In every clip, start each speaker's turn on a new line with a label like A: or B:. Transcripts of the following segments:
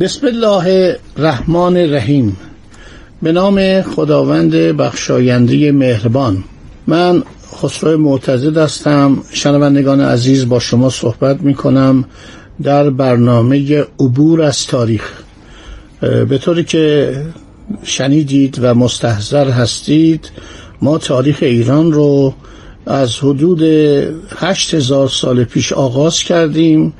A: بسم الله الرحمن الرحیم. به نام خداوند بخشاینده مهربان. من خسرو معتزد هستم. شنوندگان عزیز با شما صحبت می کنم در برنامه عبور از تاریخ. به طوری که شنیدید و مستحضر هستید ما تاریخ ایران رو از حدود هشت هزار سال پیش آغاز کردیم.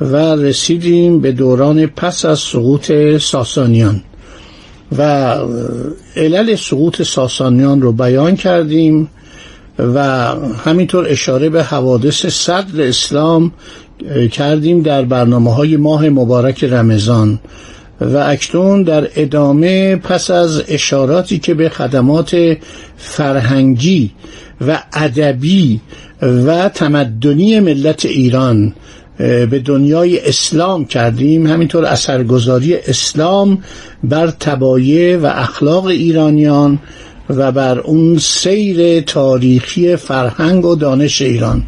A: و رسیدیم به دوران پس از سقوط ساسانیان. و علل سقوط ساسانیان رو بیان کردیم و همینطور اشاره به حوادث صدر اسلام کردیم در برنامه های ماه مبارک رمضان. و اکنون در ادامه پس از اشاراتی که به خدمات فرهنگی و ادبی و تمدنی ملت ایران به دنیای اسلام کردیم. همینطور اثرگذاری اسلام بر تبایع و اخلاق ایرانیان و بر اون سیر تاریخی فرهنگ و دانش ایران.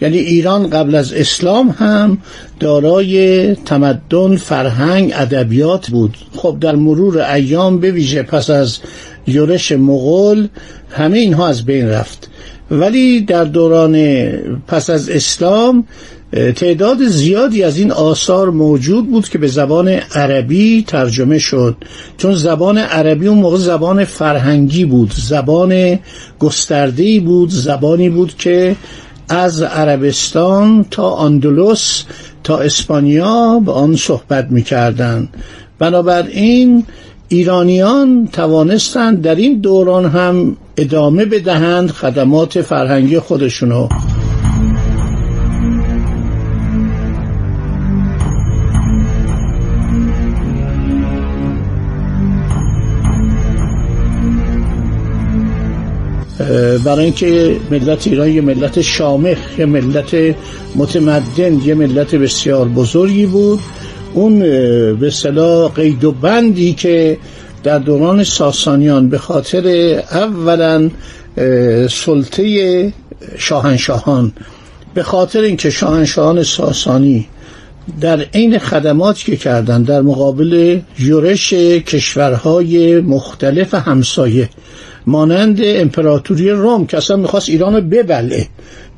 A: یعنی ایران قبل از اسلام هم دارای تمدن فرهنگ ادبیات بود. خب در مرور ایام به ویژه پس از یورش مغول همه اینها از بین رفت. ولی در دوران پس از اسلام تعداد زیادی از این آثار موجود بود که به زبان عربی ترجمه شد. چون زبان عربی اون موقع زبان فرهنگی بود زبان گستردهی بود زبانی بود که از عربستان تا اندلس تا اسپانیا به آن صحبت می‌کردند. بنابراین ایرانیان توانستند در این دوران هم ادامه بدهند خدمات فرهنگی خودشونو. برای اینکه ملت ایران یه ملت شامخ یه ملت متمدن یه ملت بسیار بزرگی بود. اون به صلاح قید و بندی که در دوران ساسانیان به خاطر اولا سلطه شاهنشاهان به خاطر اینکه شاهنشاهان ساسانی در عین خدماتی که کردند در مقابل یورش کشورهای مختلف همسایه مانند امپراتوری روم که اصلا می‌خواست ایران رو ببله.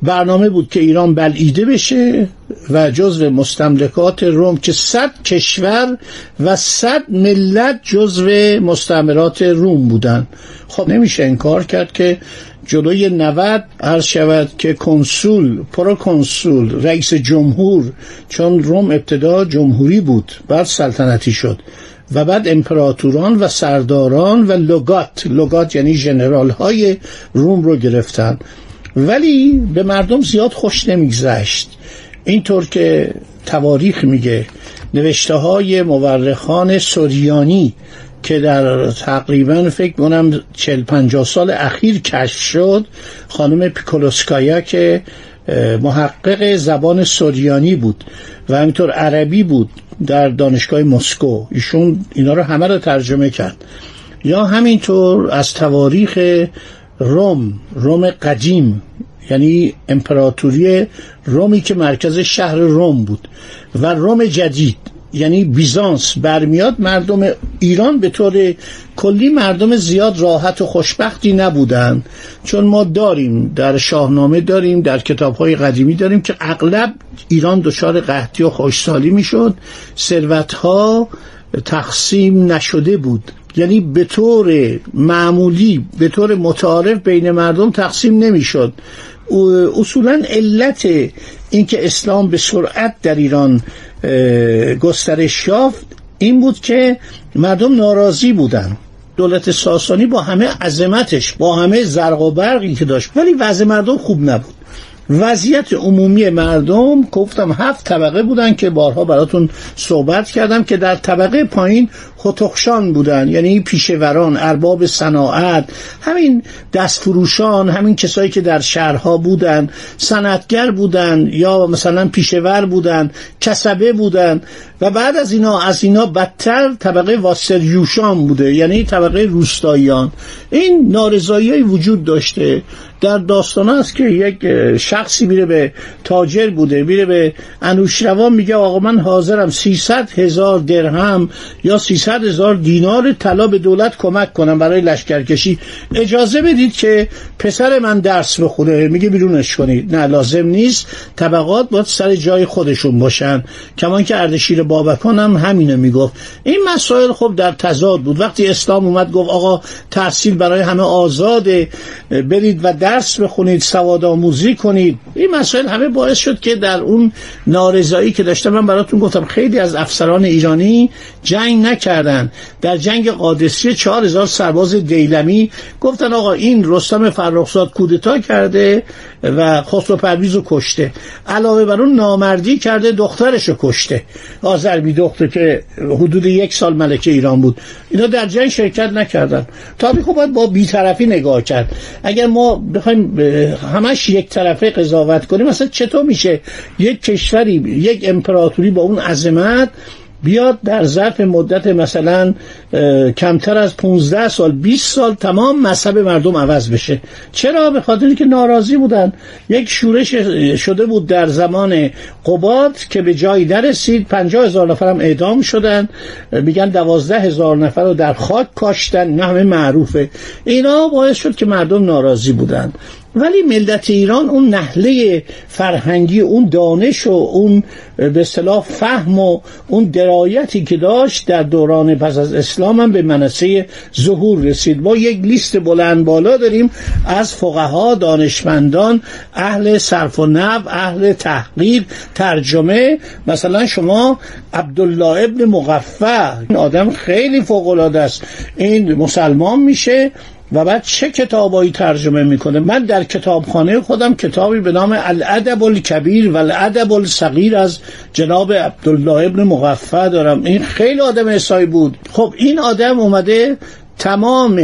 A: برنامه بود که ایران بلعیده بشه و جزو مستملکات روم که صد کشور و صد ملت جزو مستعمرات روم بودن. خب نمیشه انکار کرد که جلوی 90 عرض شود که کنسول پروکنسول رئیس جمهور چون روم ابتدا جمهوری بود بعد سلطنتی شد. و بعد امپراتوران و سرداران و لوگات. لوگات یعنی جنرال های روم رو گرفتن. ولی به مردم زیاد خوش نمیگذشت. اینطور که تواریخ میگه نوشته های مورخان سوریانی که در تقریبا فکر کنم چل پنجاه سال اخیر کشف شد خانم پیکولوسکایا که محقق زبان سوریانی بود و همینطور عربی بود در دانشگاه مسکو. ایشون اینا رو همه رو ترجمه کرد. یا همینطور از تواریخ روم روم قدیم یعنی امپراتوری رومی که مرکز شهر روم بود و روم جدید. یعنی بیزانس برمیاد مردم ایران به طور کلی مردم زیاد راحت و خوشبختی نبودن. چون ما داریم در شاهنامه داریم در کتاب های قدیمی داریم که اغلب ایران دچار قحطی و خوشسالی می‌شد. ثروت ها تقسیم نشده بود. یعنی به طور معمولی به طور متعارف بین مردم تقسیم نمی‌شد. اصولا علت اینکه اسلام به سرعت در ایران گسترش یافت این بود که مردم ناراضی بودن. دولت ساسانی با همه عظمتش با همه زرق و برقی که داشت ولی وضع مردم خوب نبود. وضعیت عمومی مردم گفتم هفت طبقه بودن که بارها براتون صحبت کردم که در طبقه پایین خطخشان بودن یعنی پیشوران ارباب صناعت همین دستفروشان همین کسایی که در شهرها بودن صنعتگر بودن یا مثلا پیشور بودن کسبه بودن و بعد از اینا از اینا بدتر طبقه واسریوشان بوده یعنی طبقه روستاییان. این نارضایی وجود داشته. در داستان است که یک شخصی میره به تاجر بوده میره به انوشروان میگه آقا من حاضرم 300 هزار درهم یا 300 هزار دینار طلا به دولت کمک کنم برای لشکرکشی. اجازه بدید که پسر من درس بخونه. میگه بیرونش کنید. نه لازم نیست. طبقات باید سر جای خودشون باشن. کمان که اردشیر بابکان هم همینو می‌گفت. این مسائل خب در تضاد بود. وقتی اسلام اومد گفت آقا تحصیل برای همه آزاده برید و درس بخونید سواد آموزی کنید. این مسائل همه باعث شد که در اون نارضایی که داشتم من براتون گفتم خیلی از افسران ایرانی جنگ نکردن. در جنگ قادسیه چهار هزار سرباز دیلمی گفتن آقا این رستم فرخزاد کودتا کرده و خسرو پرویز رو کشته. علاوه بر اون نامردی کرده دخترش رو کشته. آزربی دختر که حدود یک سال ملکه ایران بود. اینا در جنگ شرکت نکردن. تاریخ باید با بیطرفی نگاه کرد. اگر ما بخوایم همش یک طرفه قضاوت کنیم مثلا چطور میشه یک کشوری یک امپراتوری با اون عظمت بیاد در ظرف مدت مثلا کمتر از 15 سال 20 سال تمام مذهب مردم عوض بشه. چرا؟ به خاطر که ناراضی بودن. یک شورش شده بود در زمان قباد که به جایی نرسید. 50 هزار نفر هم اعدام شدن. میگن 12 هزار نفر رو در خاک کاشتن. نه همه معروفه. اینا باعث شد که مردم ناراضی بودن. ولی ملت ایران اون نحله فرهنگی اون دانش و اون به اصطلاح فهم و اون درایتی که داشت در دوران پس از اسلام هم به منصه ظهور رسید. ما یک لیست بلند بالا داریم از فقها دانشمندان اهل صرف و نو اهل تحقیق ترجمه. مثلا شما عبدالله ابن مغفع این آدم خیلی فوق است. این مسلمان میشه و بعد چه کتابایی ترجمه می‌کنه؟ من در کتابخانه خودم کتابی به نام الادب الکبیر و الادب الصغیر از جناب عبدالله ابن مغفع دارم. این خیلی آدم احسایی بود. خب این آدم اومده تمام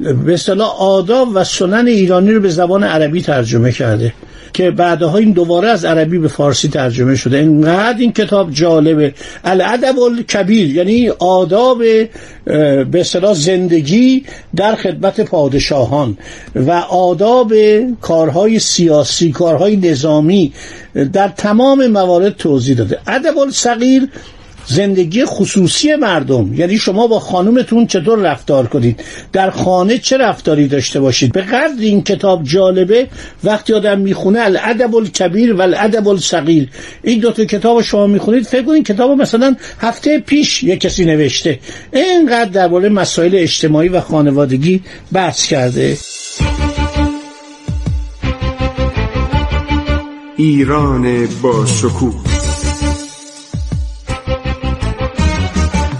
A: به اصطلاح آداب و سنن ایرانی رو به زبان عربی ترجمه کرده. که بعدها این دوباره از عربی به فارسی ترجمه شده. اینقدر این کتاب جالبه. الادب الکبیر یعنی آداب به اصطلاح زندگی در خدمت پادشاهان و آداب کارهای سیاسی کارهای نظامی در تمام موارد توضیح داده. ادب الصغیر زندگی خصوصی مردم. یعنی شما با خانومتون چطور رفتار کنید؟ در خانه چه رفتاری داشته باشید؟ به قدر این کتاب جالبه وقتی آدم می‌خونه الادب الکبیر و الادب الصغیر این دو تا کتاب شما می‌خونید فکر کنید کتاب مثلا هفته پیش یک کسی نوشته. اینقدر درباره مسائل اجتماعی و خانوادگی بحث کرده.
B: ایران با شکوه.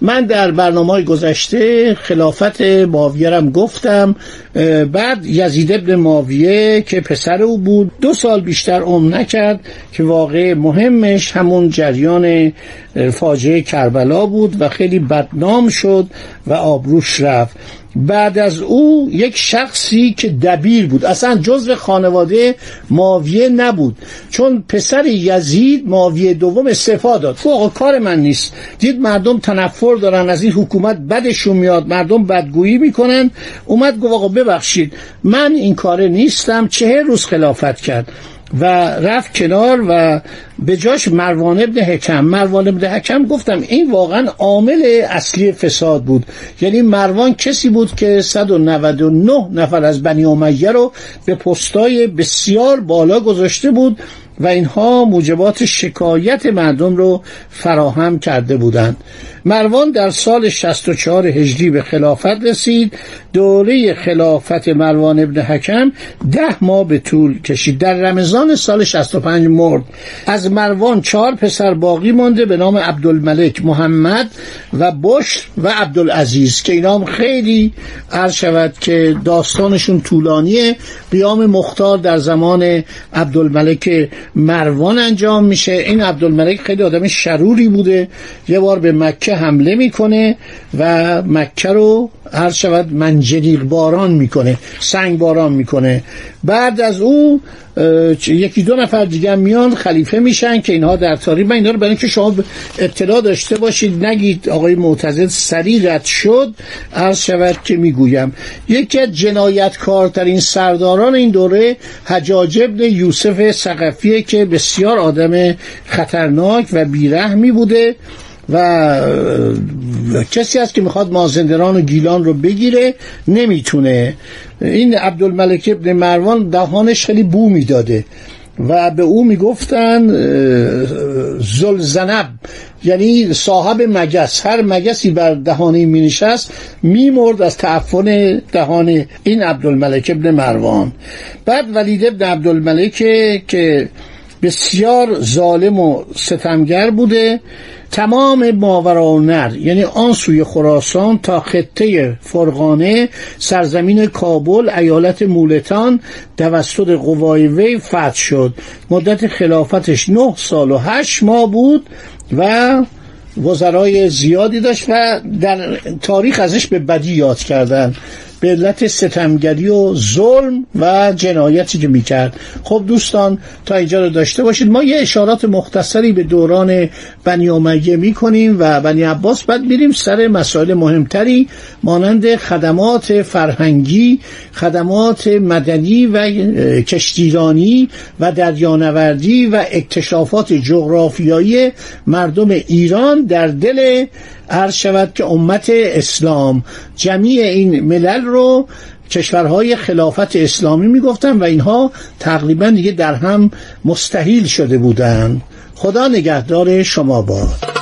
A: من در برنامه گذشته خلافت ماویه گفتم بعد یزید ابن ماویه که پسر او بود دو سال بیشتر عمر نکرد که واقع مهمش همون جریان فاجعه کربلا بود و خیلی بدنام شد و آبروش رفت. بعد از او یک شخصی که دبیر بود. اصلا جزو خانواده ماویه نبود. چون پسر یزید ماویه دوم استعفا داد. آقا کار من نیست. دید مردم تنفر دارن از این حکومت بدشون میاد. مردم بدگویی می‌کنن. اومد گفت آقا ببخشید. من این کاره نیستم. چه روز خلافت کرد. و رفت کنار و به جاش مروان ابن حکم. مروان ابن حکم گفتم این واقعا عامل اصلی فساد بود. یعنی مروان کسی بود که 199 نفر از بنی امیه رو به پستای بسیار بالا گذاشته بود و اینها موجبات شکایت مردم رو فراهم کرده بودند. مروان در سال 64 هجری به خلافت رسید دوره خلافت مروان ابن حکم ده ماه به طول کشید. در رمضان سال 65 مرد. از مروان چهار پسر باقی مانده به نام عبدالملک محمد و بشر و عبدالعزیز که اینا هم خیلی عرض شود که داستانشون طولانیه. قیام مختار در زمان عبدالملک مروان انجام میشه. این عبدالملک خیلی آدم شروری بوده. یه بار به مکه حمله می‌کنه و مکه رو هر شود منجنیق باران می‌کنه سنگ باران می‌کنه. بعد از او یکی دو نفر دیگه میان خلیفه میشن که اینها در تاریخ من اینا رو برای اینکه شما اطلاع داشته باشید نگید آقای معتزد سری رد شد عرض شود که می‌گویم. یکی از جنایتکارترین سرداران این دوره حجاج ابن یوسف سقفیه که بسیار آدم خطرناک و بیرحمی بوده. و کسی هست که می‌خواد مازندران و گیلان رو بگیره نمی‌تونه. این عبدالملک ابن مروان دهانش خیلی بو می‌داده و به او می‌گفتن زلزنب یعنی صاحب مگس. هر مگسی بر دهانه می نشست می مرد از تعفن دهان این عبدالملک ابن مروان. بعد ولید ابن عبدالملک که بسیار ظالم و ستمگر بوده. تمام ماورانر یعنی آن سوی خراسان تا خطه فرغانه سرزمین کابل ایالت مولتان توسط قوای وی فتح شد. مدت خلافتش نه سال و هشت ماه بود و وزرای زیادی داشت و در تاریخ ازش به بدی یاد کردن. به علت ستمگری و ظلم و جنایتی که می‌کرد. خب دوستان تا اینجا رو داشته باشید. ما یه اشارات مختصری به دوران بنی امیه می‌کنیم و بنی عباس. بعد میریم سر مسائل مهمتری مانند خدمات فرهنگی خدمات مدنی و کشتیرانی و دریانوردی و اکتشافات جغرافیایی مردم ایران در دل عرض شود که امت اسلام جمیع این ملل رو کشورهای خلافت اسلامی می‌گفتن و اینها تقریبا دیگه در هم مستحیل شده بودند. خدا نگهدار شما باد.